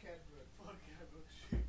Cadbrook. Fuck Cadbrook.